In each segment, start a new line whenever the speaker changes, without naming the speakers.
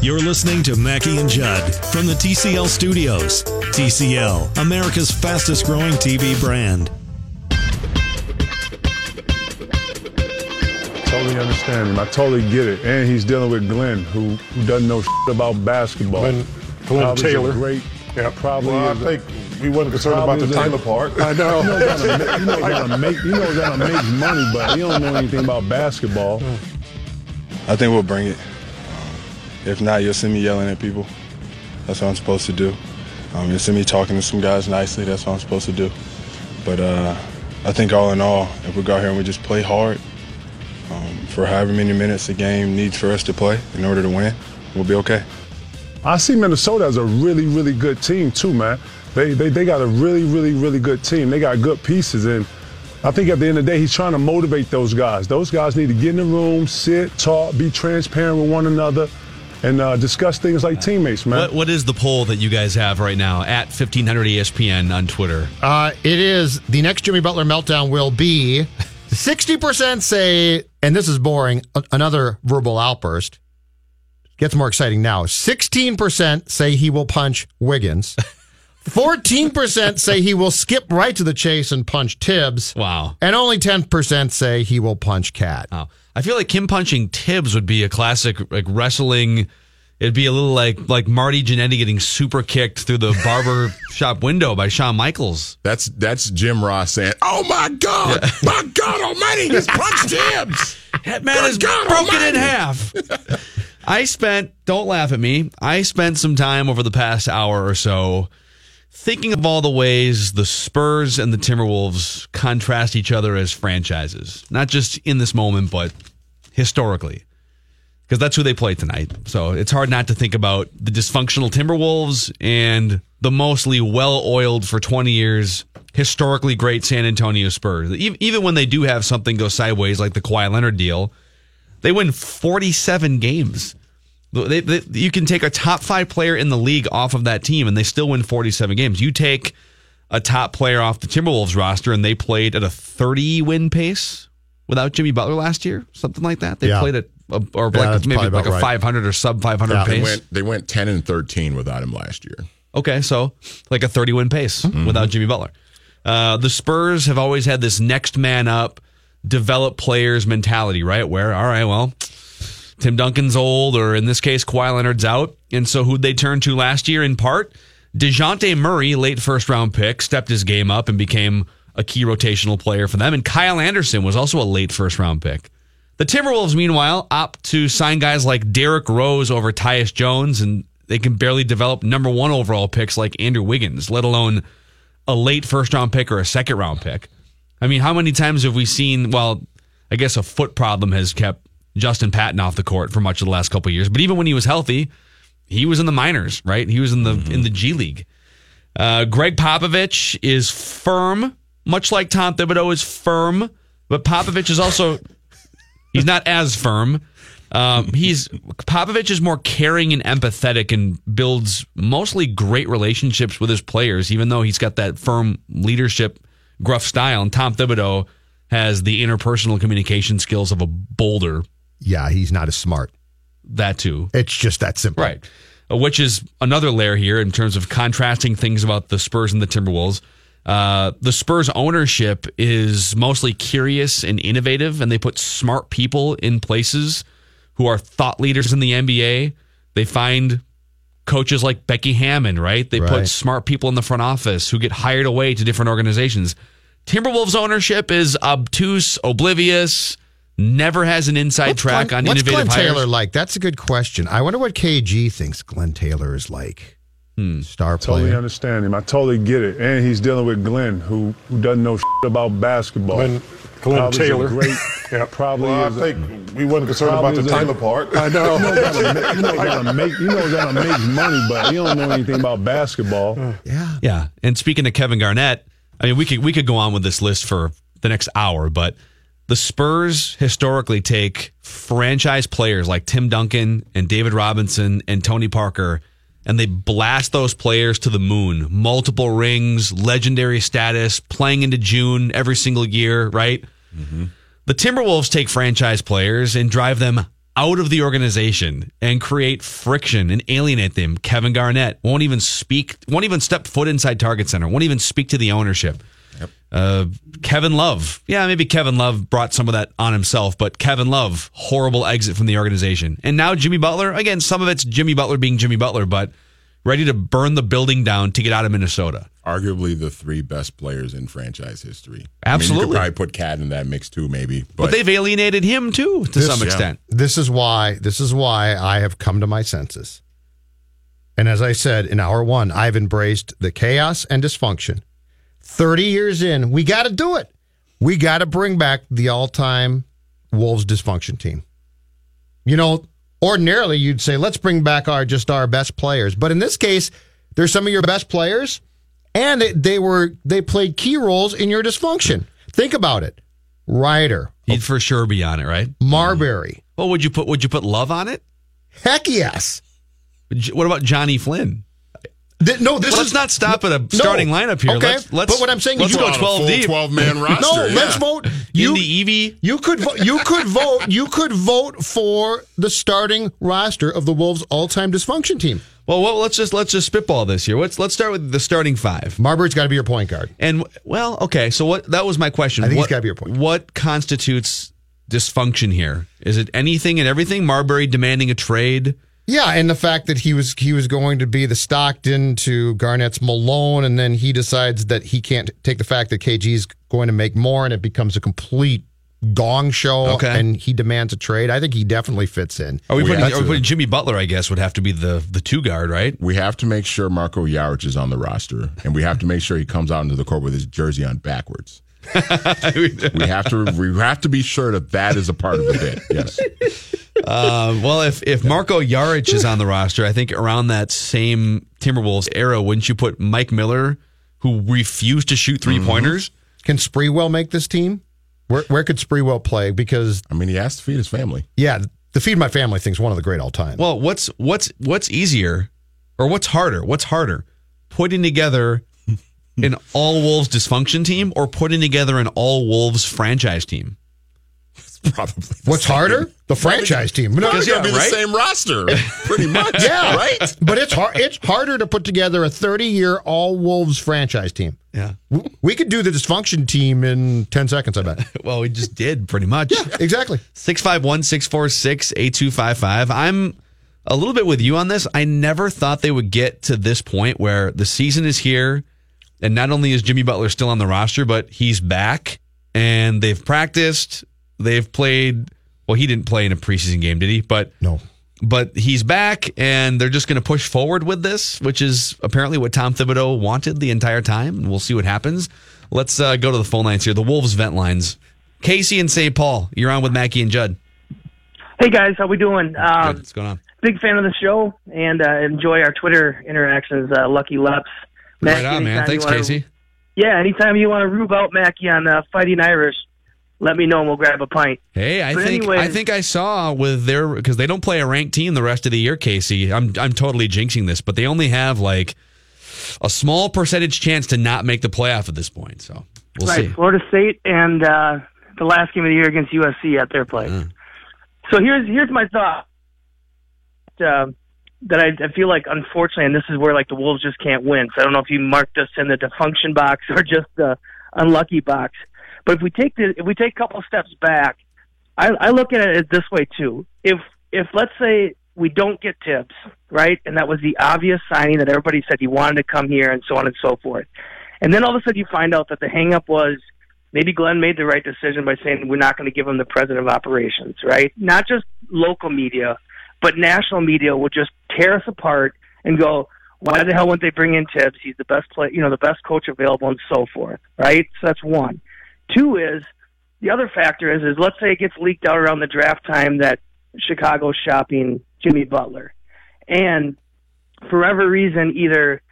You're listening to Mackey and Judd from the TCL studios. TCL, America's fastest growing TV brand.
Totally understand him. I totally get it. And he's dealing with Glenn, who, who doesn't know shit about basketball.
Glenn, Glenn
Probably
Taylor.
a great.
Yeah,
probably.
Well, I
is
think we wasn't concerned about the Taylor part.
I know. You know he's gonna, you know he's gonna make. You know he's gonna make money, but he don't know anything about basketball.
I think we'll bring it. If not, you'll see me yelling at people. That's what I'm supposed to do. Um, you'll see me talking to some guys nicely. That's what I'm supposed to do. But uh, I think all in all, if we go out here and we just play hard um, for however many minutes the game needs for us to play in order to win, we'll be okay.
I see Minnesota as a really, really good team too, man. They, they they got a really, really, really good team. They got good pieces, and I think at the end of the day, he's trying to motivate those guys. Those guys need to get in the room, sit, talk, be transparent with one another, and uh, discuss things like teammates, man.
What, what is the poll that you guys have right now at 1500 ESPN on Twitter?
Uh, it is the next Jimmy Butler meltdown will be 60% say, and this is boring, a- another verbal outburst. Gets more exciting now. 16% say he will punch Wiggins. 14% say he will skip right to the chase and punch Tibbs.
Wow.
And only 10% say he will punch KAT.
Wow. I feel like him punching Tibbs would be a classic like wrestling. It'd be a little like like Marty Jannetty getting super kicked through the barber shop window by Shawn Michaels.
That's that's Jim Ross saying, "Oh my God, my God Almighty, he's punched Tibbs."
That man is
God
broken in half. I spent, don't laugh at me, I spent some time over the past hour or so thinking of all the ways the Spurs and the Timberwolves contrast each other as franchises, not just in this moment, but historically. Because that's who they play tonight. So it's hard not to think about the dysfunctional Timberwolves and the mostly well oiled for 20 years, historically great San Antonio Spurs. Even when they do have something go sideways, like the Kawhi Leonard deal, they win 47 games. They, they, you can take a top five player in the league off of that team, and they still win 47 games. You take a top player off the Timberwolves roster, and they played at a 30 win pace without Jimmy Butler last year, something like that. They
Yeah.
played at a, or
Yeah,
like maybe like
about
a
right.
500 or sub 500
Yeah.
They
pace.
went they went ten and thirteen without him last year.
Okay, so like a 30 win pace without Jimmy Butler. Uh, the Spurs have always had this next man up, develop players mentality, right? Where, all right, well, Tim Duncan's old, or in this case, Kawhi Leonard's out. And so who'd they turn to last year in part? DeJounte Murray, late first round pick, stepped his game up and became a key rotational player for them. And Kyle Anderson was also a late first round pick. The Timberwolves, meanwhile, opt to sign guys like Derrick Rose over Tyus Jones, and they can barely develop number one overall picks like Andrew Wiggins, let alone a late first round pick or a second round pick. I mean, how many times have we seen? Well, I guess a foot problem has kept Justin Patton off the court for much of the last couple years. But even when he was healthy, he was in the minors, right? He was in the in the G League. Uh, Gregg Popovich is firm, much like Tom Thibodeau is firm, but Popovich is also he's not as firm. Um, he's Popovich is more caring and empathetic and builds mostly great relationships with his players, even though he's got that firm leadership, gruff style. And Tom Thibodeau has the interpersonal communication skills of a boulder.
Yeah, he's not as smart.
That too.
It's just that simple.
Right. Uh, Which is another layer here in terms of contrasting things about the Spurs and the Timberwolves. Uh, the Spurs ownership is mostly curious and innovative, and they put smart people in places who are thought leaders in the NBA They find coaches like Becky Hammon, right? They
Right.
put smart people in the front office who get hired away to different organizations. Timberwolves ownership is obtuse, oblivious, never has an inside
What's
track
Glenn-
on
what's
innovative
Glenn
hires.
Taylor like? That's a good question. I wonder what KG thinks Glenn Taylor is like.
Hmm.
Star player.
I totally understand him. I totally get it. And he's dealing with Glenn, who who doesn't know shit about basketball.
Glenn- Glenn
Probably
Taylor.
Great,
Yeah.
probably
Well, I
is a-
think we wasn't concerned about the
is a-
Taylor part. I know.
You know gotta make, you know gotta make, you know gotta make money, but he don't know anything about basketball.
Yeah.
Yeah. And speaking to Kevin Garnett, I mean, we could we could go on with this list for the next hour, but the Spurs historically take franchise players like Tim Duncan and David Robinson and Tony Parker, and they blast those players to the moon. Multiple rings, legendary status, playing into June every single year, right? Mm-hmm. The Timberwolves take franchise players and drive them out of the organization and create friction and alienate them. Kevin Garnett won't even speak, won't even step foot inside Target Center, won't even speak to the ownership. Uh, Kevin Love, yeah, maybe Kevin Love brought some of that on himself, but Kevin Love, horrible exit from the organization. And now Jimmy Butler, again, some of it's Jimmy Butler being Jimmy Butler, but ready to burn the building down to get out of Minnesota.
Arguably the three best players in franchise history. I mean, you
Absolutely.
could probably put KAT in that mix too, maybe.
But,
But,
they've alienated him too, to
This-
some
yeah.
extent.
This is why this is why I have come to my senses. And as I said in hour one, I've embraced the chaos and dysfunction. 30 years in, we got to do it. We got to bring back the all time Wolves dysfunction team. You know, ordinarily you'd say, let's bring back our just our best players. But in this case, there's some of your best players, and it, they were they played key roles in your dysfunction. Think about it. Rider,
He'd for sure be on it, right?
Marbury. Mm-hmm.
Well, would you put would you put Love on it?
Heck yes.
What about Jonny Flynn?
Th- no, this
let's
is
not stop at a starting lineup here.
Okay,
Let's, let's,
but what I'm saying
let's
is
go
you-
twelve deep.
twelve man roster.
No,
yeah.
let's vote. You,
Indy Evie.
you could vo- you could vote you could vote for the starting roster of the Wolves all-time dysfunction team.
Well, well, let's just let's just spitball this here. Let's let's start with the starting five.
Marbury's got to be your point guard.
And well, okay. So what? That was my question.
I think he's
what,
gotta be your point.
What constitutes dysfunction here? Is it anything and everything? Marbury demanding a trade.
Yeah, and the fact that he was he was going to be the Stockton to Garnett's Malone, and then he decides that he can't take the fact that KG is going to make more, and it becomes a complete gong show.
Okay.
and he demands a trade. I think he definitely fits in.
Are we,
We
putting, are we putting Jimmy Butler? I guess would have to be the the two guard, right?
We have to make sure Marko Jaric is on the roster, and we have to make sure he comes out into the court with his jersey on backwards. we have to we have to be sure that that is a part of the bid. Yes.
Uh, well, if if Marko Jaric is on the roster, I think around that same Timberwolves era, wouldn't you put Mike Miller, who refused to shoot
Mm-hmm.
3 pointers?
Can Sprewell make this team? Where where could Sprewell play? Because
I mean, he has to feed his family.
yeah, the Feed My Family thing's one of the great all time.
Well, what's what's what's easier, or what's harder? What's harder, putting together Hmm. an all Wolves dysfunction team, or putting together an all Wolves franchise team?
Probably. the
What's
same.
harder? The franchise team. No,
It's
yeah,
gonna be
right?
the same roster, pretty much.
yeah,
right.
But it's hard. It's harder to put together a 30 year all Wolves franchise team.
Yeah.
We could do the dysfunction team in 10 seconds. I bet.
Well, we just did pretty much.
Yeah, exactly.
651 646 8255. I'm a little bit with you on this. I never thought they would get to this point where the season is here. And not only is Jimmy Butler still on the roster, but he's back and they've practiced. They've played. Well, he didn't play in a preseason game, did he? But
No.
but he's back and they're just going to push forward with this, which is apparently what Tom Thibodeau wanted the entire time. And we'll see what happens. Let's uh, go to the phone lines here. The Wolves vent lines. Casey and St. Paul, you're on with Mackey and Judd.
Hey guys, how we doing? Um,
What's going on?
big fan of the show and uh, enjoy our Twitter interactions. Uh, Lucky Leps.
Right on, man. Thanks, Casey.
Yeah, anytime you want to rube out Mackey on uh, Fighting Irish, let me know and we'll grab a pint.
Hey, I
But
think
anyways-
I think I saw with their because they don't play a ranked team the rest of the year. Casey, I'm I'm totally jinxing this, but they only have like a small percentage chance to not make the playoff at this point. So we'll
right,
see.
Florida State and uh, the last game of the year against USC at their place.
Mm.
So here's here's my thought. Uh, that I, I feel like unfortunately, and this is where like the Wolves just can't win. So I don't know if you marked us in the defunction box or just the unlucky box. But if we take the if we take a couple steps back, I, I look at it this way too. If if let's say we don't get Tibbs, right? And that was the obvious signing that everybody said he wanted to come here and so on and so forth. And then all of a sudden you find out that the hangup was maybe Glenn made the right decision by saying we're not going to give him the president of operations, right? Not just local media, but national media will just tear us apart and go, why the hell wouldn't they bring in Tibbs? He's the best play, you know, the best coach available and so forth, right? So that's one. Two is the other factor is is let's say it gets leaked out around the draft time that Chicago's shopping Jimmy Butler, and for whatever reason, either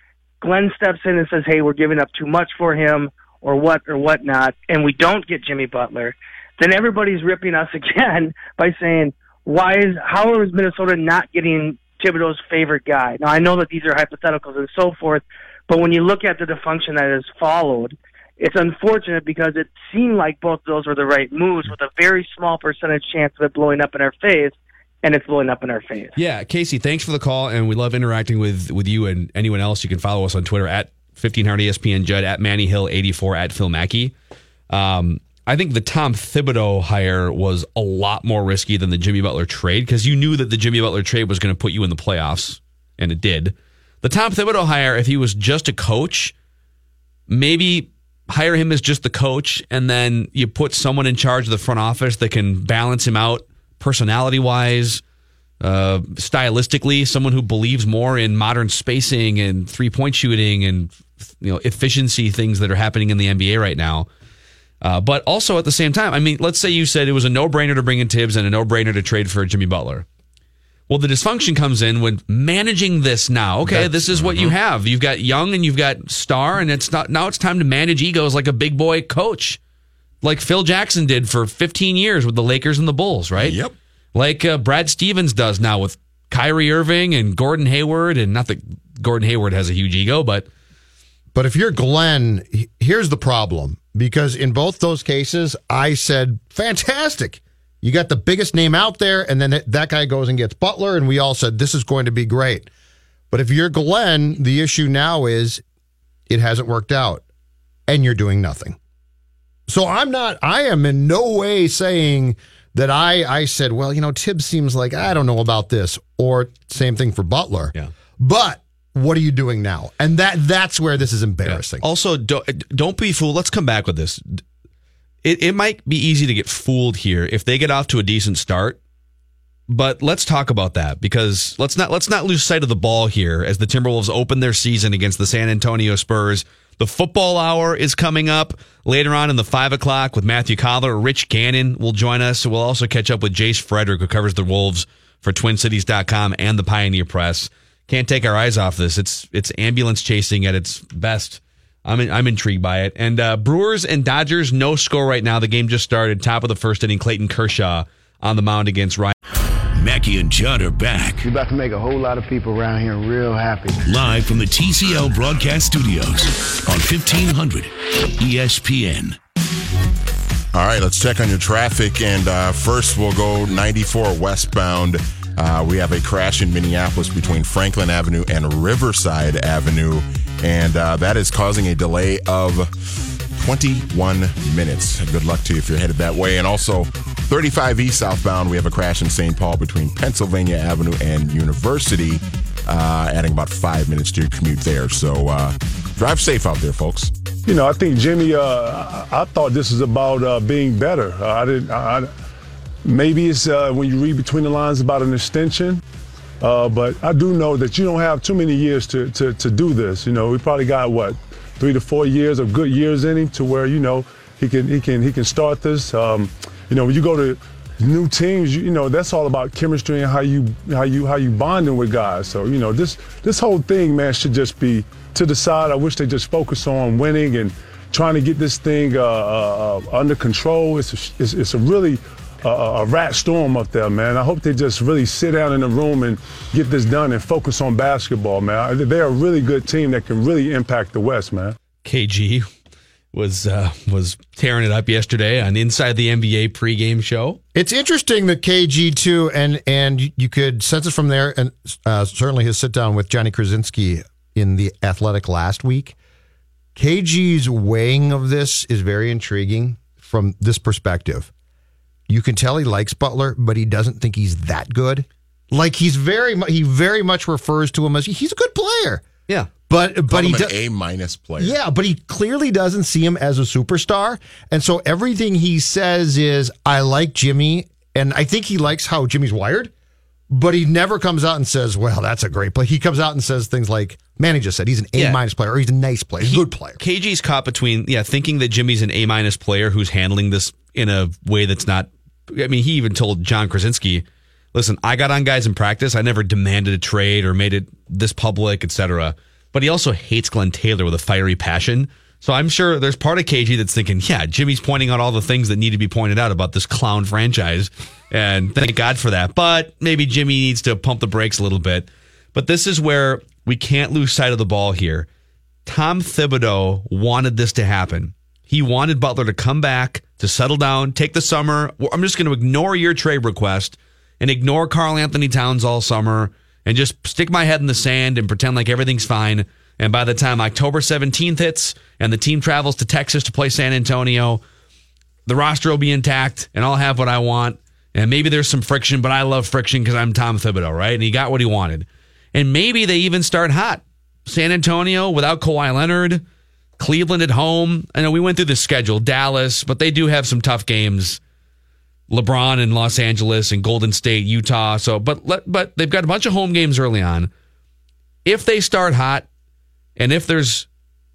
Glenn steps in and says, "Hey, we're giving up too much for him," or what or whatnot, and we don't get Jimmy Butler, then everybody's ripping us again by saying, "Why is how is Minnesota not getting Thibodeau's favorite guy?" Now I know that these are hypotheticals and so forth, but when you look at the dysfunction that has followed, it's unfortunate because it seemed like both of those were the right moves with a very small percentage chance of it blowing up in our face and it's blowing up in our face.
Yeah, Casey, thanks for the call, and we love interacting with with you and anyone else. You can follow us on Twitter at 1500 ESPN Judd, at Manny Hill 84, at Phil Mackey. Um, I think the Tom Thibodeau hire was a lot more risky than the Jimmy Butler trade because you knew that the Jimmy Butler trade was going to put you in the playoffs, and it did. The Tom Thibodeau hire, if he was just a coach, maybe hire him as just the coach, and then you put someone in charge of the front office that can balance him out personality wise, uh, stylistically, someone who believes more in modern spacing and three point shooting and you know efficiency things that are happening in the NBA right now. Uh, but also at the same time, I mean, let's say you said it was a no brainer to bring in Tibbs and a no brainer to trade for Jimmy Butler. Well, the dysfunction comes in when managing this now. Okay,
That's-
this is what you
mhm.
have. You've got Young and you've got Star, and it's not now. It's time to manage egos like a big boy coach, like Phil Jackson did for 15 years with the Lakers and the Bulls, right?
Yep.
Like uh, Brad Stevens does now with Kyrie Irving and Gordon Hayward, and not that Gordon Hayward has a huge ego, but
But if you're Glenn, here's the problem. Because in both those cases, I said, fantastic. You got the biggest name out there, and then that guy goes and gets Butler, and we all said, this is going to be great. But if you're Glenn, the issue now is it hasn't worked out, and you're doing nothing. So I'm not, I am in no way saying that I, I said, well, you know, Tibbs seems like, I don't know about this, or same thing for Butler.
Yeah.
But what are you doing now? And that that's where this is embarrassing.
Also, don't, don't be fooled. Let's come back with this. It, it might be easy to get fooled here if they get off to a decent start. But let's talk about that because let's not let's not lose sight of the ball here as the Timberwolves open their season against the San Antonio Spurs. The football hour is coming up later on in the five o'clock with Matthew Coller. Rich Gannon will join us. We'll also catch up with Jace Frederick, who covers the Wolves for TwinCities.com and the Pioneer Press. Can't take our eyes off this. It's it's ambulance chasing at its best. I'm I'm intrigued by it. And uh, Brewers and Dodgers, no score right now. The game just started. Top of the first inning. Clayton Kershaw on the mound against Ryan.
Mackey and Judd are back
You're about to make a whole lot of people around here real happy.
live from the TCL broadcast studios on 1500 ESPN.
All right, let's check on your traffic. And uh, first, we'll go 94 westbound. Uh, we have a crash in Minneapolis between Franklin Avenue and Riverside Avenue, and uh, that is causing a delay of 21 minutes. Good luck to you if you're headed that way. And also, 35E southbound, we have a crash in St. Paul between Pennsylvania Avenue and University, uh, adding about five minutes to your commute there. So uh, drive safe out there, folks.
You know, I think Jimmy. Uh, I, thought this is about uh, being better. I didn't. Maybe it's uh, when you read between the lines about an extension. Uh, but I do know that you don't have too many years to, to, to do this. You know, we probably got what three to four years of good years in him to where you know he can he can he can start this. Um, you know, when you go to new teams, you, you know that's all about chemistry and how you how you how you bonding with guys. So you know this this whole thing, man, should just be to the side. I wish they just focus on winning and trying to get this thing uh, uh, uh, under control. It's a, it's, it's a really a, a rat storm up there, man. I hope they just really sit down in the room and get this done and focus on basketball, man. They're a really good team that can really impact the West, man.
KG was uh, was tearing it up yesterday on Inside the NBA pregame show.
It's interesting that KG too, and and you- you could sense it from there, and uh, certainly his sit down with Johnny Krawczynski in the Athletic last week. KG's weighing of this is very intriguing from this perspective. You can tell he likes Butler, but he doesn't think he's that good. Like he's very mu- he very much refers to him as he's a good player.
Yeah.
But but
Call
he
him
do-
an A minus player.
Yeah, but he clearly doesn't see him as a superstar. And so everything he says is, I like Jimmy. And I think he likes how Jimmy's wired, but he never comes out and says, well, that's a great play. He comes out and says things like, Manny just said, he's an A
Yeah.
minus player, or he's a nice player, he's a good player.
KG's caught between yeah, thinking that Jimmy's an A minus player who's handling this in a way that's not. I mean, he even told John Krawczynski, "Listen, I got on guys in practice. I never demanded a trade or made it this public, etc." But he also hates Glenn Taylor with a fiery passion. So I'm sure there's part of KG that's thinking, yeah, Jimmy's pointing out all the things that need to be pointed out about this clown franchise, and thank God for that. But maybe Jimmy needs to pump the brakes a little bit. But this is where we can't lose sight of the ball here. Tom Thibodeau wanted this to happen. He wanted Butler to come back, to settle down, take the summer. I'm just going to ignore your trade request and ignore Karl Anthony Towns all summer and just stick my head in the sand and pretend like everything's fine. And by the time October 17th hits and the team travels to Texas to play San Antonio, the roster will be intact and I'll have what I want. And maybe there's some friction, but I love friction because I'm Tom Thibodeau, right? And he got what he wanted. And maybe they even start hot. San Antonio without Kawhi Leonard, Cleveland at home. I know we went through the schedule, Dallas, but they do have some tough games. LeBron in Los Angeles and Golden State, Utah. So, but but they've got a bunch of home games early on. If they start hot, and if there's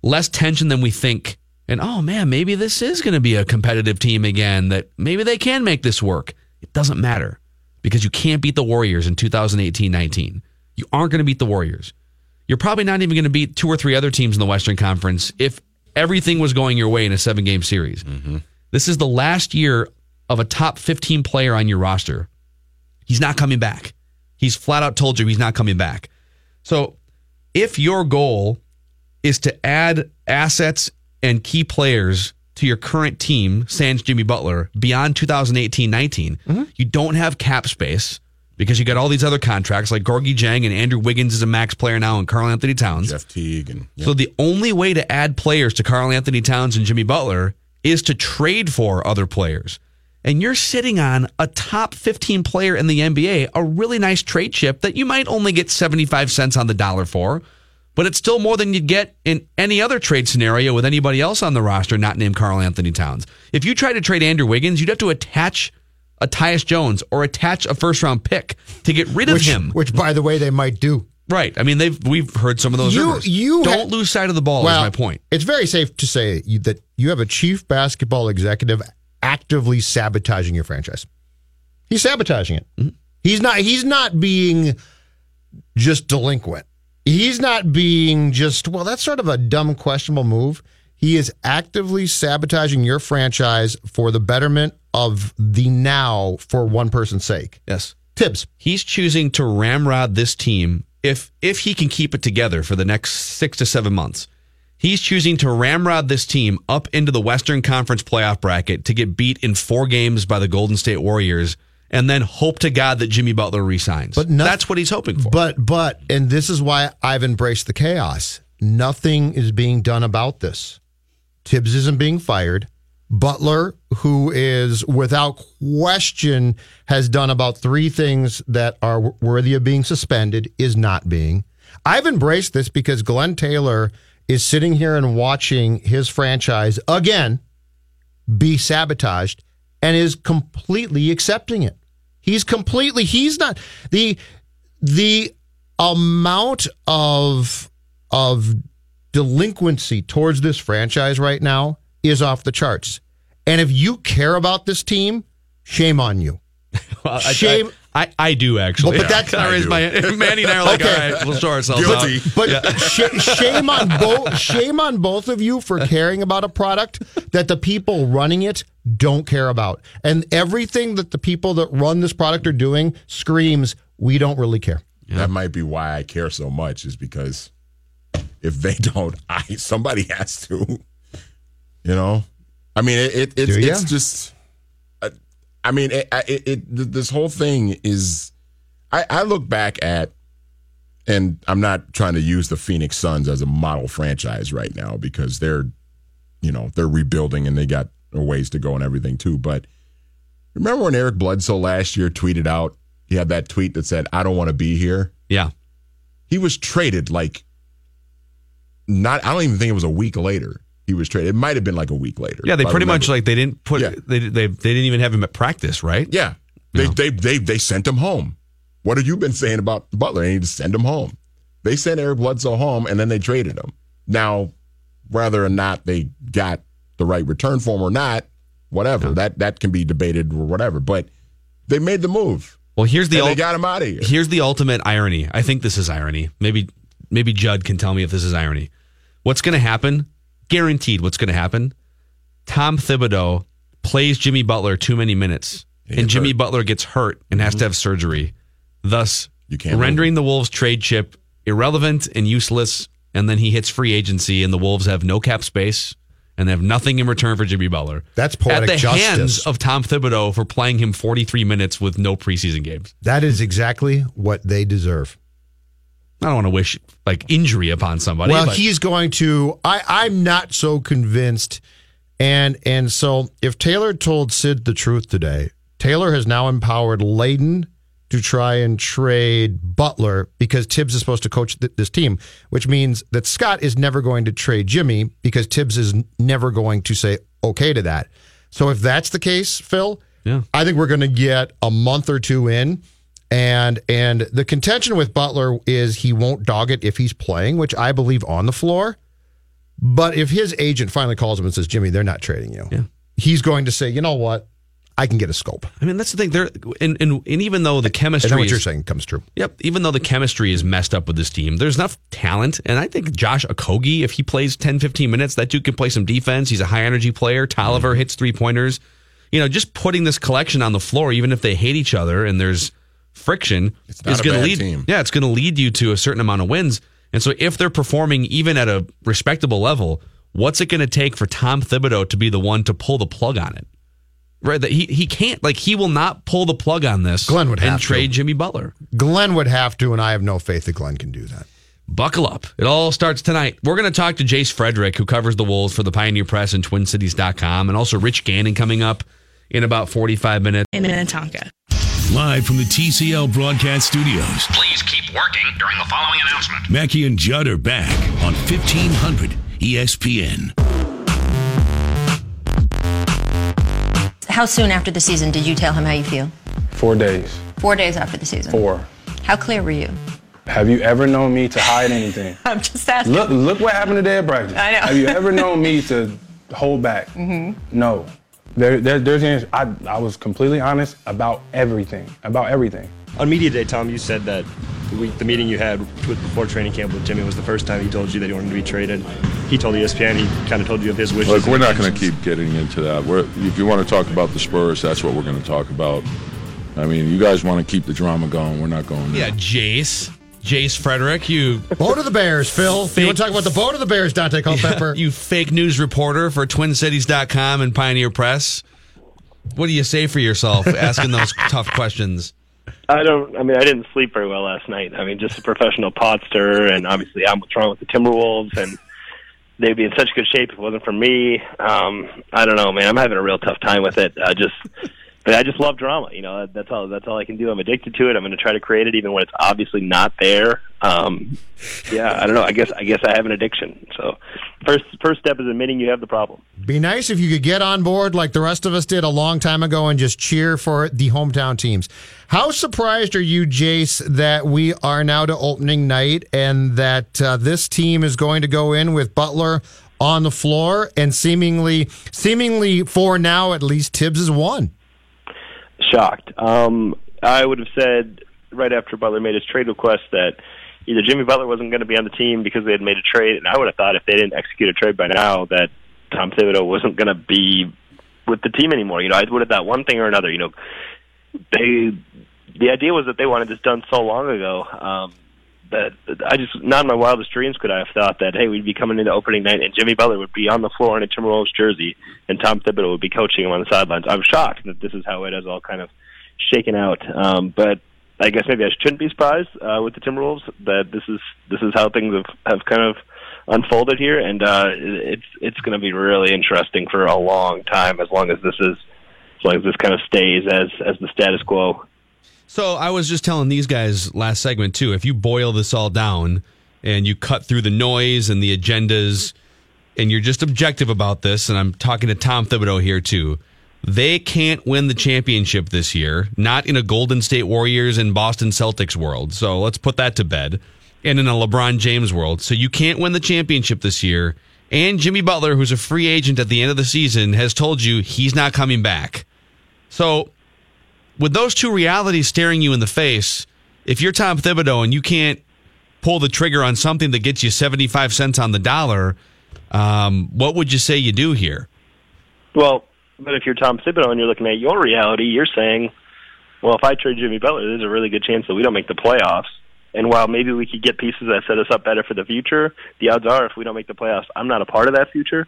less tension than we think, and oh man, maybe this is going to be a competitive team again. That maybe they can make this work. It doesn't matter because you can't beat the Warriors in 2018-19. You aren't going to beat the Warriors. You're probably not even going to beat two or three other teams in the Western Conference if everything was going your way in a seven game series. Mm-hmm. This is the last year of a top 15 player on your roster. He's not coming back. He's flat out told you he's not coming back. So if your goal is to add assets and key players to your current team, sans Jimmy Butler, beyond 2018 19, mm-hmm. you don't have cap space because you got all these other contracts like Gorgui Dieng and Andrew Wiggins is a max player now and Karl Anthony Towns.
Jeff Teague and
So the only way to add players to Karl Anthony Towns and Jimmy Butler is to trade for other players. And you're sitting on a top 15 player in the NBA, a really nice trade chip that you might only get 75 cents on the dollar for, but it's still more than you'd get in any other trade scenario with anybody else on the roster not named Karl Anthony Towns. If you try to trade Andrew Wiggins, you'd have to attach a Tyus Jones or attach a first round pick to get rid of
which,
him.
which, by the way, they might do.
Right. I mean, they've we've heard some of those
You-
rumors.
you
don't
ha-
lose sight of the ball.
well,
is my point.
It's very safe to say you- that you have a chief basketball executive actively sabotaging your franchise. He's sabotaging it.
Mm-hmm.
He's not. He's not being just delinquent. He's not being just. Well, that's sort of a dumb, questionable move. He is actively sabotaging your franchise for the betterment of the now for one person's sake.
Yes.
Tibbs.
He's choosing to ramrod this team if if he can keep it together for the next six to seven months. He's choosing to ramrod this team up into the Western Conference playoff bracket to get beat in four games by the Golden State Warriors and then hope to God that Jimmy Butler resigns.
But noth-
that's what he's hoping for.
But but and this is why I've embraced the chaos. Nothing is being done about this. Tibbs isn't being fired. Butler, who is without question has done about three things that are worthy of being suspended, is not being. I've embraced this because Glenn Taylor is sitting here and watching his franchise again be sabotaged and is completely accepting it. He's completely he's not the the amount of of delinquency towards this franchise right now is off the charts. And if you care about this team, shame on you.
Well,
shame
I, I do actually.
Well, but that's-
I raised my Manny and I are like,
Okay.
all right, we'll show ourselves
Guilty.
out.
But sh- shame on both shame on both of you for caring about a product that the people running it don't care about. And everything that the people that run this product are doing screams, we don't really care.
That might be why I care so much, is because if they don't, I somebody has to. You know, I mean, it, it it's it's just. uh, I mean, it, it, it this whole thing is. I, I look back at, and I'm not trying to use the Phoenix Suns as a model franchise right now because they're, you know, they're rebuilding and they got a ways to go and everything too. But remember when Eric Bledsoe last year tweeted out he had that tweet that said, "I don't want to be here."
Yeah.
He was traded like not. I don't even think it was a week later. He was traded. It might have been like a week later.
Yeah, they pretty much like they didn't put
Yeah.
they, they they didn't even have him at practice, right?
Yeah. They, they they they sent him home. What have you been saying about Butler? They need to send him home. They sent Eric Bledsoe home and then they traded him. Now, whether or not they got the right return for him or not, whatever. That that can be debated or whatever. But they made the move.
Well, here's the
and they got him out of here.
Here's the ultimate irony. I think this is irony. Maybe maybe Judd can tell me if this is irony. What's going to happen? Guaranteed. What's going to happen? Tom Thibodeau plays Jimmy Butler too many minutes, and Jimmy Butler gets hurt and has to mm-hmm. have surgery, thus
can't
rendering the Wolves trade chip irrelevant and useless. And then he hits free agency, and the Wolves have no cap space and they have nothing in return for Jimmy Butler.
That's
at the
justice.
hands of Tom Thibodeau for playing him 43 minutes with no preseason games.
That is exactly what they deserve.
I don't want to wish like injury upon somebody.
well,
but-
he's going to. I, I'm not so convinced. And and so if Taylor told Sid the truth today, Taylor has now empowered Layden to try and trade Butler because Tibbs is supposed to coach th- this team, which means that Scott is never going to trade Jimmy because Tibbs is never going to say okay to that. So if that's the case, Phil,
yeah.
I think we're going to get a month or two in. And and the contention with Butler is he won't dog it if he's playing, which I believe on the floor. But if his agent finally calls him and says, "Jimmy, they're not trading you," he's going to say, "You know what? I can get a scope."
I mean, that's the thing. There, and, and and even though the chemistry,
And what
is-
you're saying comes true.
Yep. Even though the chemistry is messed up with this team, there's enough talent. And I think Josh Okogie, if he plays 10, 15 minutes, that dude can play some defense. He's a high energy player. Tolliver
Mm-hmm.
hits three pointers. You know, just putting this collection on the floor, even if they hate each other and there's friction,
not
is going to lead.
team.
Yeah, it's going to lead you to a certain amount of wins. And so if they're performing even at a respectable level, what's it going to take for Tom Thibodeau to be the one to pull the plug on it? Right, that he he can't like he will not pull the plug on this.
Glenn would
and
have to.
trade Jimmy Butler.
Glenn would have to, and I have no faith that Glenn can do that.
Buckle up. It all starts tonight. We're going to talk to Jace Frederick, who covers the Wolves for the Pioneer Press and TwinCities.com, and also Rich Gannon coming up in about 45 minutes.
in Minnetonka.
Live from the TCL broadcast studios,
Please keep working during the following announcement.
Mackey and Judd are back on E 1500 ESPN.
How soon after the season did you tell him how you feel?
Four days.
Four days after the season.
Four.
How clear were you?
Have you ever known me to hide anything?
I'm just asking.
Look, look what happened today at practice.
I know.
Have you ever known me to hold back?
hmm
No. There, there, there's an answer. I, I was completely honest about everything. About everything.
On media day, Tom, you said that the, week, the meeting you had with, before training camp with Jimmy was the first time he told you that he wanted to be traded. He told ESPN he kind of told you of his wishes.
Look, we're not going to keep getting into that. We're, if you want to talk about the Spurs, that's what we're going to talk about. I mean, you guys want to keep the drama going. We're not going there.
Yeah, Jace. Jace Frederick, you.
Vote of the Bears, Phil. You want to talk about the vote of the Bears, Daunte Culpepper?
you fake news reporter for TwinCities.com and Pioneer Press. What do you say for yourself asking those tough questions?
I don't. I mean, I didn't sleep very well last night. I mean, just a professional podster, and obviously, I'm what's wrong with the Timberwolves, and they'd be in such good shape if it wasn't for me. Um, I don't know, man. I'm having a real tough time with it. I just, but I just love drama. You know, that's all. That's all I can do. I'm addicted to it. I'm going to try to create it, even when it's obviously not there. Um, yeah, I don't know. I guess. I guess I have an addiction. So, first, first step is admitting you have the problem.
Be nice if you could get on board like the rest of us did a long time ago and just cheer for the hometown teams. How surprised are you, Jace, that we are now to opening night and that uh, this team is going to go in with Butler on the floor and seemingly, seemingly for now at least, Tibbs is won.
Shocked. Um, I would have said right after Butler made his trade request that either Jimmy Butler wasn't going to be on the team because they had made a trade, and I would have thought if they didn't execute a trade by now that Tom Thibodeau wasn't going to be with the team anymore. You know, I would have thought one thing or another. You know, they the idea was that they wanted this done so long ago. Um, that I just not in my wildest dreams could I have thought that hey we'd be coming into opening night and Jimmy Butler would be on the floor in a Timberwolves jersey and Tom Thibodeau would be coaching him on the sidelines. I'm shocked that this is how it has all kind of shaken out. Um, but I guess maybe I shouldn't be surprised uh, with the Timberwolves that this is this is how things have have kind of unfolded here, and uh, it's it's going to be really interesting for a long time as long as this is as long as this kind of stays as as the status quo.
So I was just telling these guys last segment too. If you boil this all down and you cut through the noise and the agendas, and you're just objective about this, and I'm talking to Tom Thibodeau here too. They can't win the championship this year, not in a Golden State Warriors and Boston Celtics world. So let's put that to bed. And in a LeBron James world. So you can't win the championship this year. And Jimmy Butler, who's a free agent at the end of the season, has told you he's not coming back. So with those two realities staring you in the face, if you're Tom Thibodeau and you can't pull the trigger on something that gets you 75 cents on the dollar, um, what would you say you do here?
Well, but if you're Tom Thibodeau and you're looking at your reality, you're saying, well, if I trade Jimmy Butler, there's a really good chance that we don't make the playoffs. And while maybe we could get pieces that set us up better for the future, the odds are if we don't make the playoffs, I'm not a part of that future.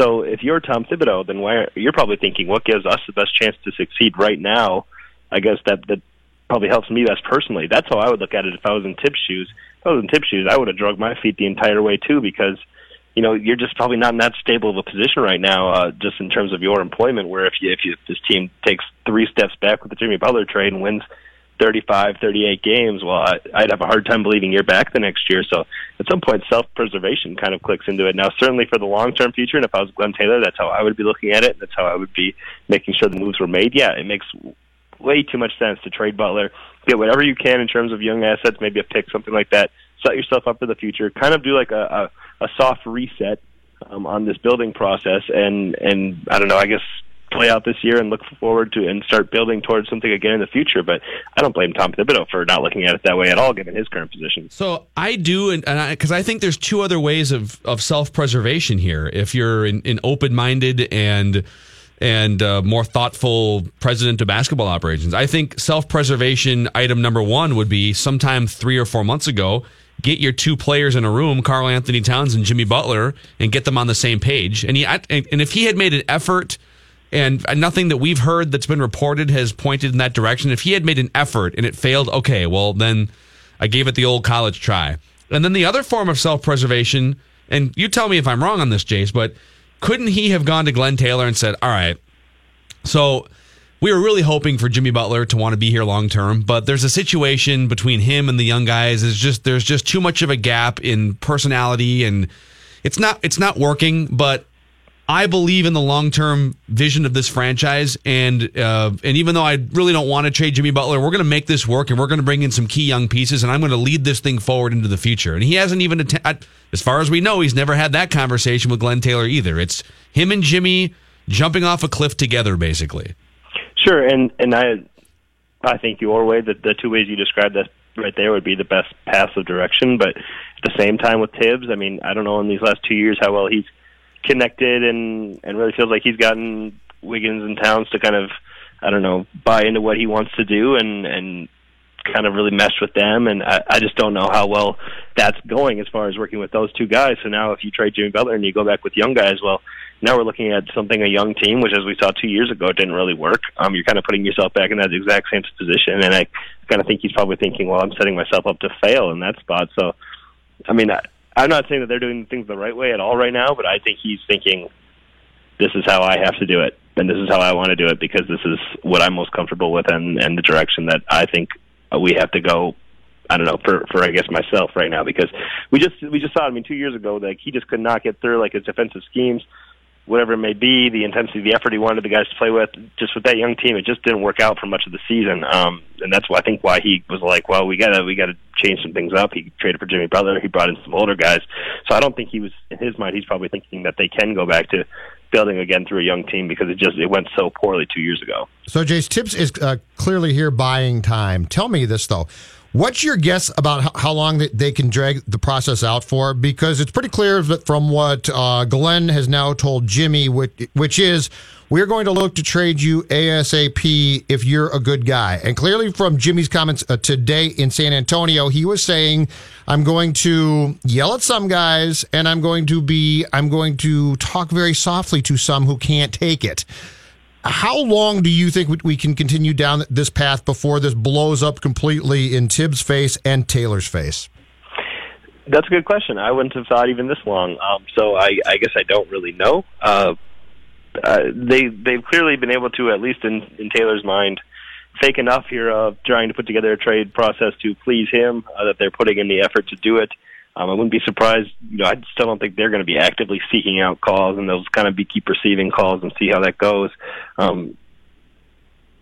So if you're Tom Thibodeau, then why you're probably thinking, what gives us the best chance to succeed right now? I guess that that probably helps me best personally. That's how I would look at it if I was in Tibbs' shoes. If I was in Tibbs' shoes, I would have drugged my feet the entire way too because – you know you're just probably not in that stable of a position right now, uh, just in terms of your employment. Where if you if, you, if this team takes three steps back with the Jimmy Butler trade and wins 35, 38 games, well, I, I'd have a hard time believing you're back the next year. So at some point, self-preservation kind of clicks into it. Now, certainly for the long-term future, and if I was Glenn Taylor, that's how I would be looking at it. That's how I would be making sure the moves were made. Yeah, it makes way too much sense to trade Butler, get whatever you can in terms of young assets, maybe a pick, something like that. Set yourself up for the future. Kind of do like a, a a soft reset um, on this building process, and and I don't know, I guess play out this year and look forward to and start building towards something again in the future. But I don't blame Tom Thibodeau for not looking at it that way at all, given his current position.
So I do, and because I, I, think there's two other ways of of self preservation here. If you're an, an open minded and and uh, more thoughtful president of basketball operations, I think self preservation item number one would be sometime three or four months ago get your two players in a room, Karl-Anthony Towns and Jimmy Butler, and get them on the same page. And he and if he had made an effort, and nothing that we've heard that's been reported has pointed in that direction. If he had made an effort and it failed, okay, well then I gave it the old college try. And then the other form of self-preservation, and you tell me if I'm wrong on this, Jace, but couldn't he have gone to Glenn Taylor and said, "All right, so." we were really hoping for Jimmy Butler to want to be here long term, but there's a situation between him and the young guys. Is just there's just too much of a gap in personality, and it's not it's not working. But I believe in the long term vision of this franchise, and uh, and even though I really don't want to trade Jimmy Butler, we're going to make this work, and we're going to bring in some key young pieces, and I'm going to lead this thing forward into the future. And he hasn't even, att- as far as we know, he's never had that conversation with Glenn Taylor either. It's him and Jimmy jumping off a cliff together, basically.
Sure, and and I I think your way that the two ways you described that right there would be the best passive direction. But at the same time with Tibbs, I mean, I don't know in these last two years how well he's connected and and really feels like he's gotten Wiggins and Towns to kind of I don't know buy into what he wants to do and and kind of really meshed with them and I, I just don't know how well that's going as far as working with those two guys. So now if you trade Jimmy Butler and you go back with young guys, well, now we're looking at something a young team, which as we saw two years ago, didn't really work. Um, you're kind of putting yourself back in that exact same position, and I kind of think he's probably thinking, well, I'm setting myself up to fail in that spot. So, I mean, I, I'm not saying that they're doing things the right way at all right now, but I think he's thinking, this is how I have to do it, and this is how I want to do it because this is what I'm most comfortable with, and and the direction that I think we have to go I don't know for for I guess myself right now. Because we just we just saw I mean two years ago like he just could not get through like his defensive schemes whatever it may be, the intensity, the effort he wanted the guys to play with, just with that young team, it just didn't work out for much of the season. Um, and that's why I think why he was like, well, we gotta we gotta change some things up. He traded for Jimmy Butler. He brought in some older guys. So I don't think he was in his mind. He's probably thinking that they can go back to building again through a young team because it just it went so poorly two years ago.
So Jace Tibbs is uh, clearly here buying time. Tell me this though. What's your guess about how long they can drag the process out for? Because it's pretty clear that from what uh, Glenn has now told Jimmy, which, which is we're going to look to trade you ASAP if you're a good guy. And clearly from Jimmy's comments uh, today in San Antonio, he was saying, I'm going to yell at some guys and I'm going to be, I'm going to talk very softly to some who can't take it. How long do you think we can continue down this path before this blows up completely in Tibbs' face and Taylor's face?
That's a good question. I wouldn't have thought even this long. Um, so I, I guess I don't really know. Uh, uh, they they've clearly been able to, at least in, in Taylor's mind, fake enough here of trying to put together a trade process to please him uh, that they're putting in the effort to do it. Um, I wouldn't be surprised. You know, I still don't think they're going to be actively seeking out calls, and they'll kind of be keep receiving calls and see how that goes. Um,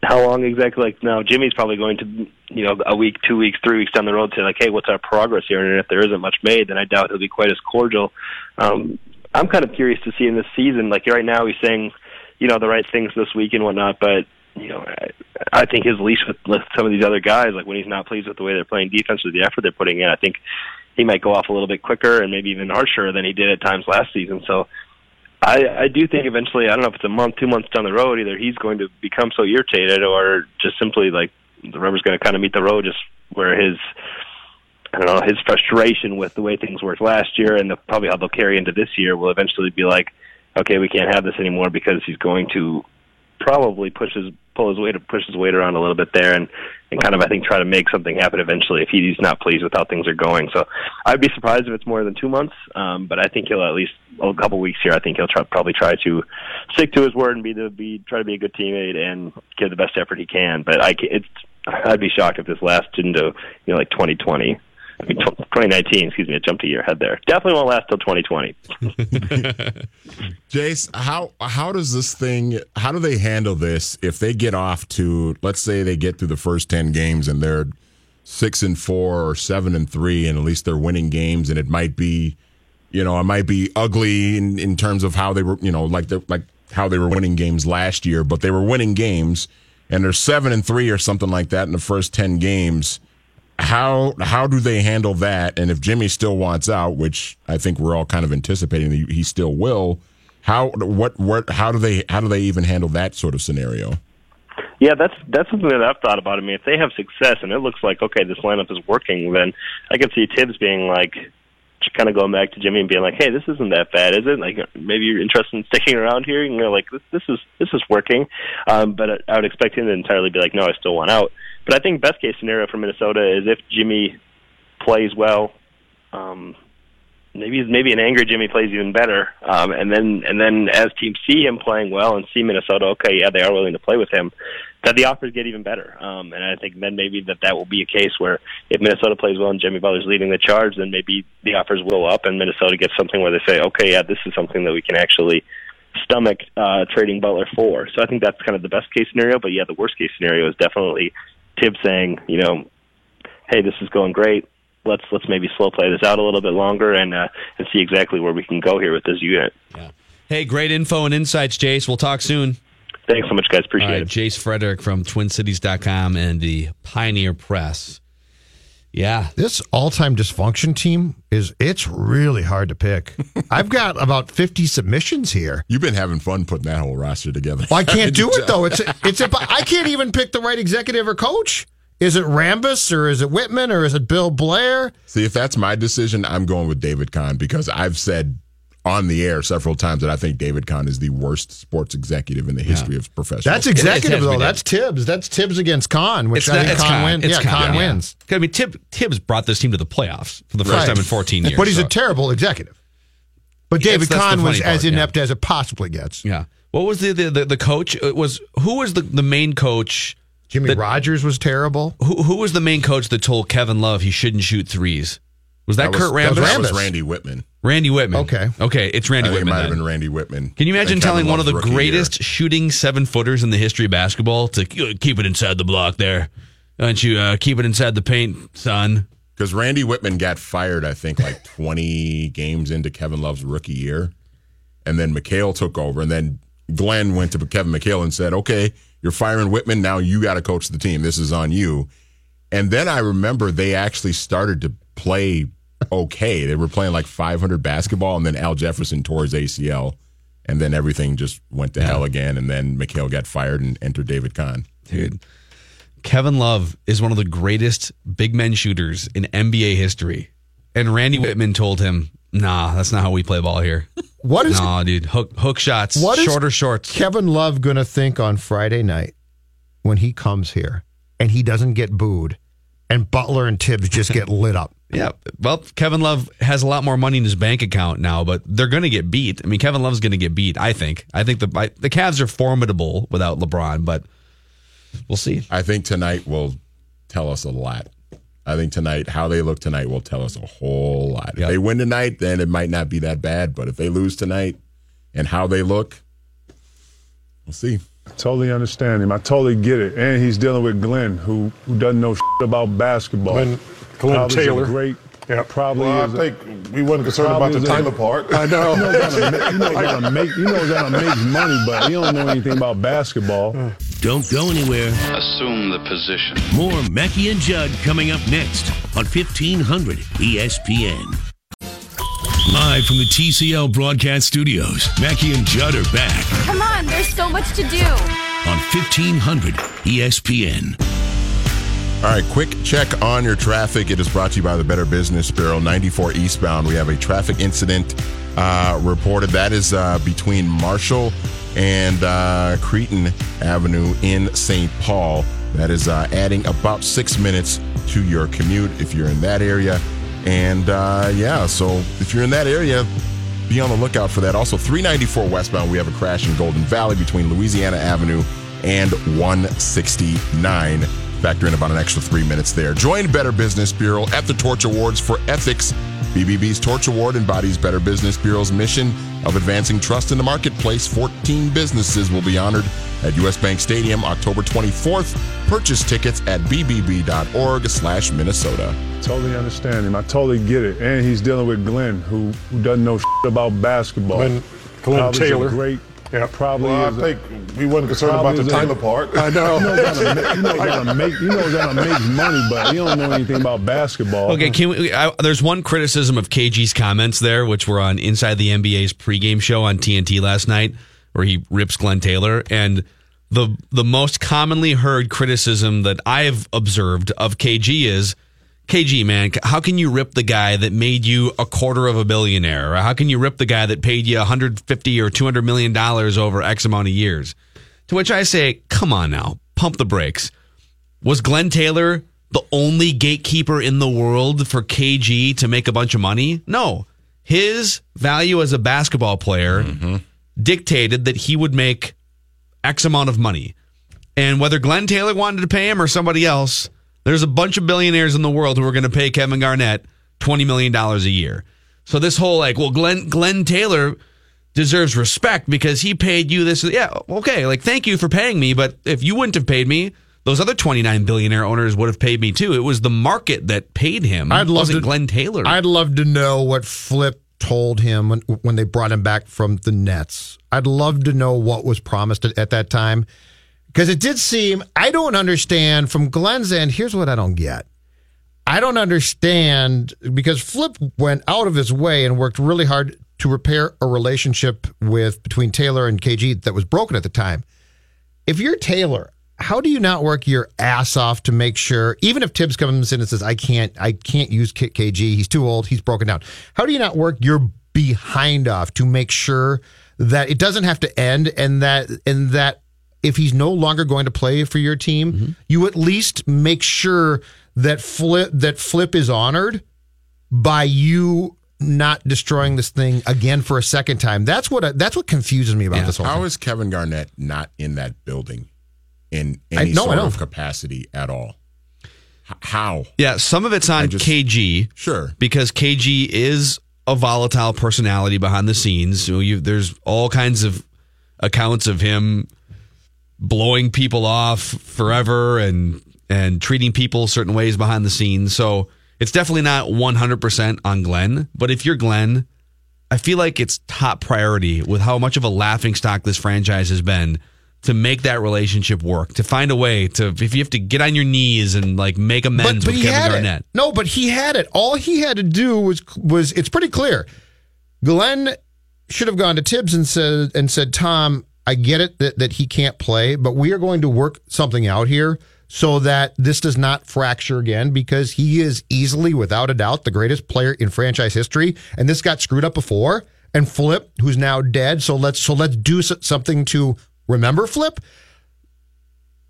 how long exactly? Like now, Jimmy's probably going to, you know, a week, two weeks, three weeks down the road, say like, "Hey, what's our progress here?" And if there isn't much made, then I doubt he'll be quite as cordial. Um, I'm kind of curious to see in this season. Like right now, he's saying, you know, the right things this week and whatnot, but you know, I, I think his leash with, with some of these other guys, like when he's not pleased with the way they're playing defense or the effort they're putting in, I think he might go off a little bit quicker and maybe even harsher than he did at times last season. So I, I do think eventually, I don't know if it's a month, two months down the road, either he's going to become so irritated or just simply like the rubber's going to kind of meet the road just where his, I don't know, his frustration with the way things worked last year and the, probably how they'll carry into this year will eventually be like, okay, we can't have this anymore because he's going to probably push his pull his weight push his weight around a little bit there and and kind of I think try to make something happen eventually if he's not pleased with how things are going. So I'd be surprised if it's more than two months, um, but I think he'll at least a couple weeks here. I think he'll try, probably try to stick to his word and be the be try to be a good teammate and give the best effort he can. But I it's I'd be shocked if this lasted into you know like 2020. I mean, 2019, excuse me, I jumped a year ahead there. Definitely won't last till 2020.
Jace, how how does this thing? How do they handle this if they get off to? Let's say they get through the first ten games and they're six and four or seven and three, and at least they're winning games, and it might be, you know, it might be ugly in, in terms of how they were, you know, like they like how they were winning games last year, but they were winning games, and they're seven and three or something like that in the first ten games how how do they handle that? And if Jimmy still wants out, which I think we're all kind of anticipating that he still will, how what what how do they how do they even handle that sort of scenario?
Yeah, that's that's something that I've thought about. I mean, if they have success and it looks like okay, this lineup is working, then I could see Tibbs being like, kind of going back to Jimmy and being like, "Hey, this isn't that bad, is it? Like, maybe you're interested in sticking around here." And you're like, "This this is this is working," um, but I would expect him to entirely be like, "No, I still want out." But I think best case scenario for Minnesota is if Jimmy plays well, um, maybe maybe an angry Jimmy plays even better, um, and then and then as teams see him playing well and see Minnesota, okay, yeah, they are willing to play with him, that the offers get even better. Um, and I think then maybe that that will be a case where if Minnesota plays well and Jimmy Butler's leading the charge, then maybe the offers will up and Minnesota gets something where they say, okay, yeah, this is something that we can actually stomach uh, trading Butler for. So I think that's kind of the best case scenario. But yeah, the worst case scenario is definitely Tibbs saying, you know, hey, this is going great. Let's let's maybe slow play this out a little bit longer and uh, and see exactly where we can go here with this unit.
Yeah. Hey, great info and insights, Jace. We'll talk soon.
Thanks so much, guys. Appreciate
right,
it.
Jace Frederick from TwinCities.com and the Pioneer Press. Yeah.
This all-time dysfunction team is it's really hard to pick. I've got about 50 submissions here.
You've been having fun putting that whole roster together.
Well, I can't do it though. It's it's I can't even pick the right executive or coach. Is it Rambis or is it Wittman or is it Bill Blair?
See, if that's my decision, I'm going with David Kahn because I've said on the air several times that I think David Kahn is the worst sports executive in the history yeah. of professional.
That's executive though. That's Tibbs. That's Tibbs against Kahn, which
it's
I think Kahn wins. Yeah, Kahn,
yeah.
wins.
I mean, Tib, Tibbs brought this team to the playoffs for the first right. time in 14 years.
But he's so. a terrible executive. But David Kahn was part, as inept yeah. as it possibly gets.
Yeah. What was the the, the, the coach? It was who was the, the main coach?
Jimmy that, Rodgers was terrible.
Who who was the main coach that told Kevin Love he shouldn't shoot threes? Was that, that Kurt
was,
Rambis?
That was Randy Wittman.
Randy Wittman.
Okay.
Okay, it's Randy
I
Wittman.
It might
then.
have been Randy Whitman.
Can you imagine telling one of the greatest year. shooting seven footers in the history of basketball to keep it inside the block there? Why don't you uh, keep it inside the paint, son?
Because Randy Wittman got fired, I think, like 20 games into Kevin Love's rookie year. And then McHale took over. And then Glenn went to Kevin McHale and said, okay, you're firing Wittman. Now you got to coach the team. This is on you. And then I remember they actually started to play okay. They were playing like 500 basketball, and then Al Jefferson tore his ACL, and then everything just went to yeah. hell again. And then McHale got fired and entered David Kahn.
Dude, Kevin Love is one of the greatest big men shooters in NBA history. And Randy Wittman told him, nah, that's not how we play ball here.
What is
nah, dude? Hook hook shots, what shorter shorts.
Kevin Love gonna think on Friday night when he comes here and he doesn't get booed and Butler and Tibbs just get lit up.
Yeah. Well, Kevin Love has a lot more money in his bank account now, but they're going to get beat. I mean, Kevin Love's going to get beat, I think. I think the the Cavs are formidable without LeBron, but we'll see.
I think tonight will tell us a lot. I think tonight, how they look tonight will tell us a whole lot. If they win tonight, then it might not be that bad. But if they lose tonight and how they look, we'll see.
I totally understand him. I totally get it. And he's dealing with Glenn, who who doesn't know shit about basketball.
Glenn- Glenn
Probably is a
Taylor.
great.
Yeah.
Probably
Well, I
is a-
think we wasn't concerned about the
is a-
Taylor part. I know.
He knows how to make, he knows how to make, he knows how to make money, but he don't know anything about basketball.
Don't go anywhere.
Assume the position.
More Mackey and Judd coming up next on 1500 ESPN. Live from the TCL broadcast studios, Mackey and Judd are back
Come on, there's so much to do.
on E 1500 ESPN.
All right, quick check on your traffic. It is brought to you by the Better Business Bureau. 94 eastbound, we have a traffic incident uh, reported. That is uh, between Marshall and uh, Cretin Avenue in St. Paul. That is uh, adding about six minutes to your commute if you're in that area. And uh, yeah, so if you're in that area, be on the lookout for that. Also, 394 westbound, we have a crash in Golden Valley between Louisiana Avenue and 169. Factor in about an extra three minutes there. Join Better Business Bureau at the Torch Awards for Ethics. BBB's Torch Award embodies Better Business Bureau's mission of advancing trust in the marketplace. 14 businesses will be honored at U.S. Bank Stadium October 24th. Purchase tickets at bbb.org slash Minnesota.
Totally understand him. I totally get it. And he's dealing with Glenn, who, who doesn't know shit about basketball.
Glenn- Glenn
Probably is a
Taylor.
great.
Yeah.
Probably
Well, I
is a-
think we wasn't concerned about the
time a-
Taylor part. I know.
He knows how to make, he knows how to make, he knows how to make money, but he don't know anything about basketball.
Okay, can we, I, there's one criticism of KG's comments there, which were on Inside the NBA's pregame show on TNT last night, where he rips Glenn Taylor. And the the most commonly heard criticism that I've observed of KG is, KG man, how can you rip the guy that made you a quarter of a billionaire? Or how can you rip the guy that paid you 150 or 200 million dollars over X amount of years? To which I say, come on now, pump the brakes. Was Glenn Taylor the only gatekeeper in the world for KG to make a bunch of money? No. His value as a basketball player mm-hmm. Dictated that he would make X amount of money. And whether Glenn Taylor wanted to pay him or somebody else, there's a bunch of billionaires in the world who are going to pay Kevin Garnett $20 million a year. So this whole like, well, Glenn Glenn Taylor deserves respect because he paid you this. Yeah, okay, like thank you for paying me, but if you wouldn't have paid me, those other 29 billionaire owners would have paid me too. It was the market that paid him.
I'd love
wasn't
to-
Glenn Taylor.
I'd love to know what Flip told him when when they brought him back from the Nets. I'd love to know what was promised at, at that time because it did seem I don't understand from Glenn's end. Here's what I don't get. I don't understand because Flip went out of his way and worked really hard to repair a relationship with between Taylor and KG that was broken at the time. If you're Taylor, how do you not work your ass off to make sure, even if Tibbs comes in and says, "I can't, I can't use K- KG, he's too old, he's broken down." How do you not work your behind off to make sure that it doesn't have to end, and that and that if he's no longer going to play for your team, mm-hmm. you at least make sure that flip that flip is honored by you not destroying this thing again for a second time. That's what that's what confuses me about this whole
How
thing.
is Kevin Garnett not in that building in
I-
any
no,
sort of capacity at all? H- how?
Yeah, some of it's on KG.
Sure.
Because KG is a volatile personality behind the scenes. So you, there's all kinds of accounts of him blowing people off forever and and treating people certain ways behind the scenes. So it's definitely not 100% on Glenn, but if you're Glenn, I feel like it's top priority with how much of a laughing stock this franchise has been to make that relationship work, to find a way to if you have to get on your knees and like make amends with Kevin Garnett.
it. No, but he had it. All he had to do was was it's pretty clear. Glenn should have gone to Tibbs and said and said, Tom, I get it that, that he can't play, but we are going to work something out here so that this does not fracture again because he is easily, without a doubt, the greatest player in franchise history. And this got screwed up before. And Flip, who's now dead, so let's so let's do something to remember Flip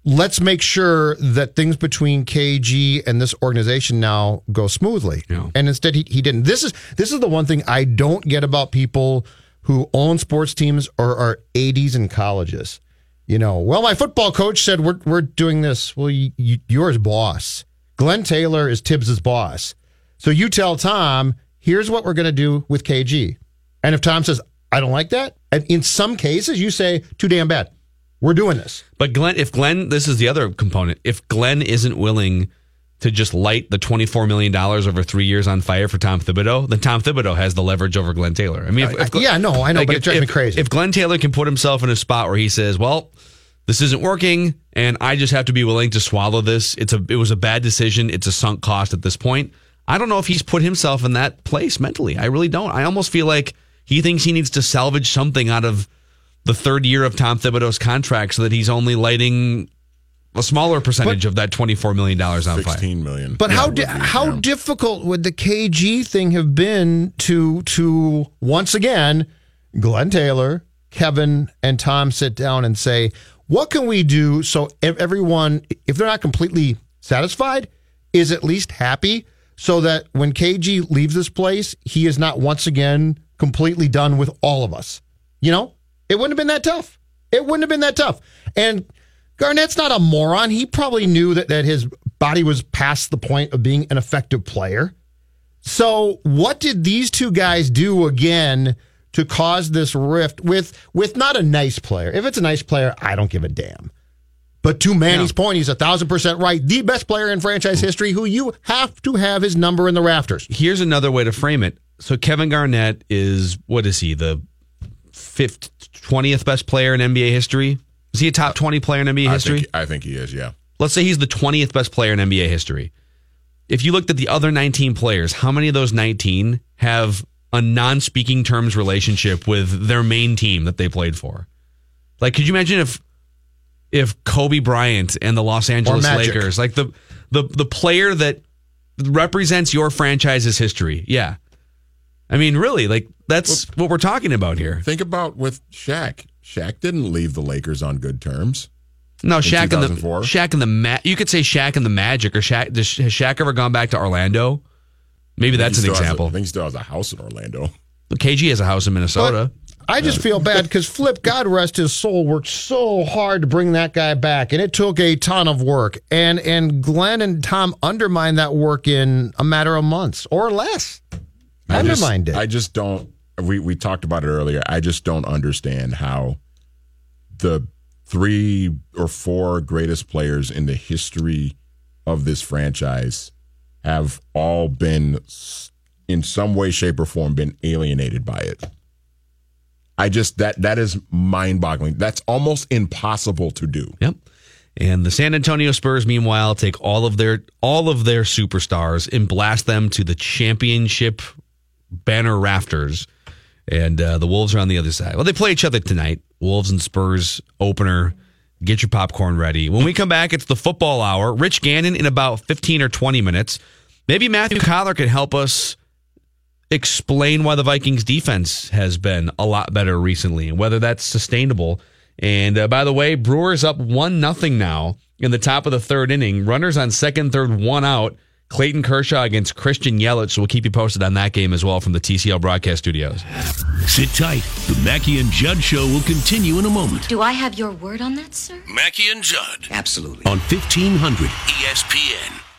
let's make sure that things between KG and this organization now go smoothly. And instead, he, he didn't. This is this is the one thing I don't get about people who own sports teams or are ADs in colleges. you know, well, my football coach said we're we're doing this. Well, you, you, you're his boss. Glenn Taylor is Tibbs's boss. So you tell Tom, here's what we're going to do with KG. And if Tom says, I don't like that, and in some cases you say, too damn bad. We're doing this.
But Glenn, if Glenn, this is the other component. If Glenn isn't willing to just light the $24 million over three years on fire for Tom Thibodeau, then Tom Thibodeau has the leverage over Glenn Taylor. I mean, if, if,
yeah, no, I know, but it drives me crazy.
If Glenn Taylor can put himself in a spot where he says, well, this isn't working and I just have to be willing to swallow this. It's a, it was a bad decision. It's a sunk cost at this point. I don't know if he's put himself in that place mentally. I really don't. I almost feel like he thinks he needs to salvage something out of the third year of Tom Thibodeau's contract so that he's only lighting a smaller percentage of that $24 million on fire.
16 million.
But how di- how difficult would the KG thing have been to to once again Glenn Taylor, Kevin, and Tom sit down and say, what can we do so everyone, if they're not completely satisfied, is at least happy, so that when KG leaves this place, he is not once again completely done with all of us. You know, it wouldn't have been that tough. It wouldn't have been that tough. And Garnett's not a moron. He probably knew that, that his body was past the point of being an effective player. So, what did these two guys do again to cause this rift with with not a nice player? If it's a nice player, I don't give a damn. But to Manny's point, he's a thousand percent right. The best player in franchise history, who you have to have his number in the rafters.
Here's another way to frame it. So Kevin Garnett is what is he? The fifth, twentieth best player in NBA history. Is he a top twenty player in NBA
I
history?
think, I think he is, yeah.
Let's say he's the twentieth best player in NBA history. If you looked at the other nineteen players, how many of those nineteen have a non-speaking terms relationship with their main team that they played for? Like, could you imagine if if Kobe Bryant and the Los Angeles Lakers, like the the the player that represents your franchise's history, yeah. I mean, really, like that's what we're talking about here.
Think about with Shaq. Shaq didn't leave the Lakers on good terms.
No,
in
Shaq and the Shaq and the Ma- You could say Shaq and the Magic, or Shaq. Does, has Shaq ever gone back to Orlando? Maybe that's an
still has a-
example.
I think he still has a house in Orlando.
But KG has a house in Minnesota.
I just feel bad because Flip, God rest his soul, worked so hard to bring that guy back, and it took a ton of work. And and Glenn and Tom undermined that work in a matter of months or less.
I just-
it.
I just don't. We we talked about it earlier. I just don't understand how the three or four greatest players in the history of this franchise have all been, in some way, shape, or form, been alienated by it. I just that that is mind boggling. That's almost impossible to do.
Yep. And the San Antonio Spurs, meanwhile, take all of their all of their superstars and blast them to the championship banner rafters. And uh, the Wolves are on the other side. Well, they play each other tonight. Wolves and Spurs opener. Get your popcorn ready. When we come back, it's the football hour. Rich Gannon in about 15 or 20 minutes. Maybe Matthew Coller can help us explain why the Vikings defense has been a lot better recently and whether that's sustainable. And uh, by the way, Brewers up one nothing now in the top of the third inning. Runners on second, third, one out. Clayton Kershaw against Christian Yelich. So we'll keep you posted on that game as well from the TCL broadcast studios.
Sit tight. The Mackey and Judd show will continue in a moment.
Do I have your word on that, sir?
Mackey and Judd
Absolutely.
on 1500 ESPN.